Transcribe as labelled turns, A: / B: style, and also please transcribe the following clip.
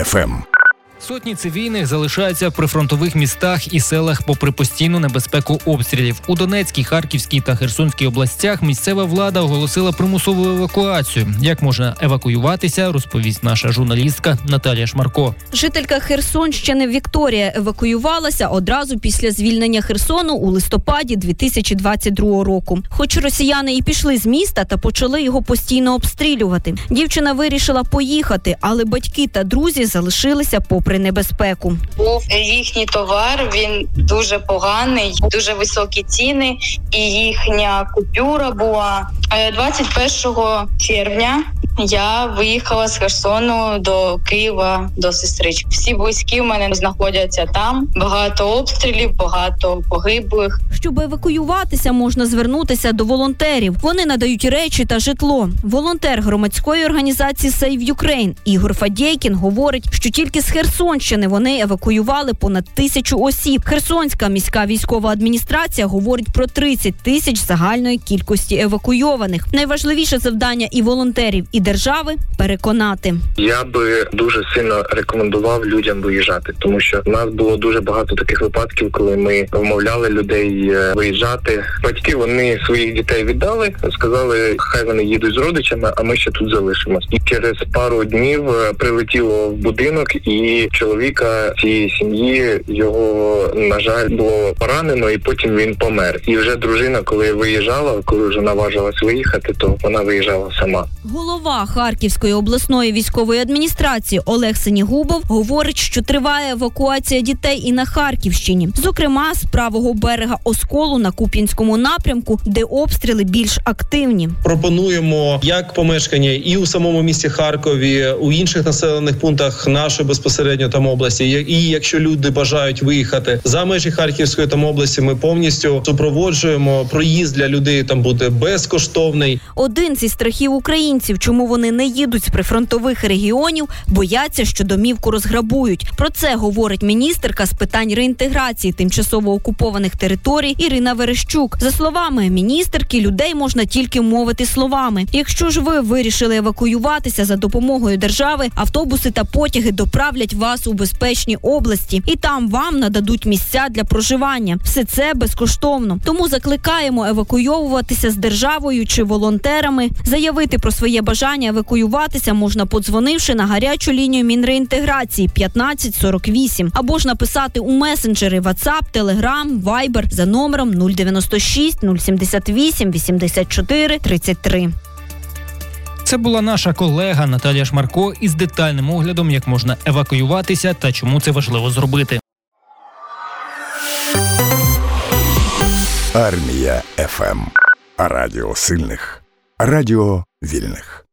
A: ФМ.
B: Сотні цивільних залишаються в прифронтових містах і селах попри постійну небезпеку обстрілів. У Донецькій, Харківській та Херсонській областях місцева влада оголосила примусову евакуацію. Як можна евакуюватися, розповість наша журналістка Наталія Шмарко.
C: Жителька Херсонщини Вікторія евакуювалася одразу після звільнення Херсону у листопаді 2022 року. Хоч росіяни і пішли з міста та почали його постійно обстрілювати. Дівчина вирішила поїхати, але батьки та друзі залишилися попри небезпеку.
D: був їхній товар. Він дуже поганий, дуже високі ціни, і їхня купюра була 21 червня. Я виїхала з Херсону до Києва до сестрички. Всі близькі в мене знаходяться там. Багато обстрілів, багато погиблих.
C: Щоб евакуюватися, можна звернутися до волонтерів. Вони надають речі та житло. Волонтер громадської організації Save Ukraine Ігор Фадєйкін говорить, що тільки з Херсонщини вони евакуювали понад тисячу осіб. Херсонська міська військова адміністрація говорить про 30 тисяч загальної кількості евакуйованих. Найважливіше завдання і волонтерів, і держави переконати.
E: Я би дуже сильно рекомендував людям виїжджати, тому що в нас було дуже багато таких випадків, коли ми вмовляли людей е, виїжджати. Батьки вони своїх дітей віддали, сказали, хай вони їдуть з родичами, а ми ще тут залишимось. І через пару днів е, прилетіло в будинок, і чоловіка цієї сім'ї його на жаль було поранено, і потім він помер. І вже дружина, коли виїжджала, коли вже наважилась виїхати, то вона виїжджала сама.
C: Голова Харківської обласної військової адміністрації Олег Сенігубов говорить, що триває евакуація дітей і на Харківщині, зокрема з правого берега Осколу на Куп'янському напрямку, де обстріли більш активні.
F: пропонуємо як помешкання і у самому місті Харкові, у інших населених пунктах нашої безпосередньо там області. І якщо люди бажають виїхати за межі Харківської там області, ми повністю супроводжуємо проїзд для людей. Там буде безкоштовний.
C: Один зі страхів українців, чому вони не їдуть з прифронтових регіонів, бояться, що домівку розграбують. Про це говорить міністерка з питань реінтеграції тимчасово окупованих територій Ірина Верещук. За словами міністерки, людей можна тільки мовити словами. Якщо ж ви вирішили евакуюватися за допомогою держави, автобуси та потяги доправлять вас у безпечні області, і там вам нададуть місця для проживання. Все це безкоштовно. Тому закликаємо евакуйовуватися з державою чи волонтерами. Заявити про своє бажання евакуюватися можна подзвонивши на гарячу лінію Мінреінтеграції 1548 або ж написати у месенджери WhatsApp, Telegram, Viber за номером 096 078 84 33.
B: Це була наша колега Наталія Шмарко із детальним оглядом, як можна евакуюватися та чому це важливо зробити.
A: Армія ФМ. Радіо сильних. Радіо вільних.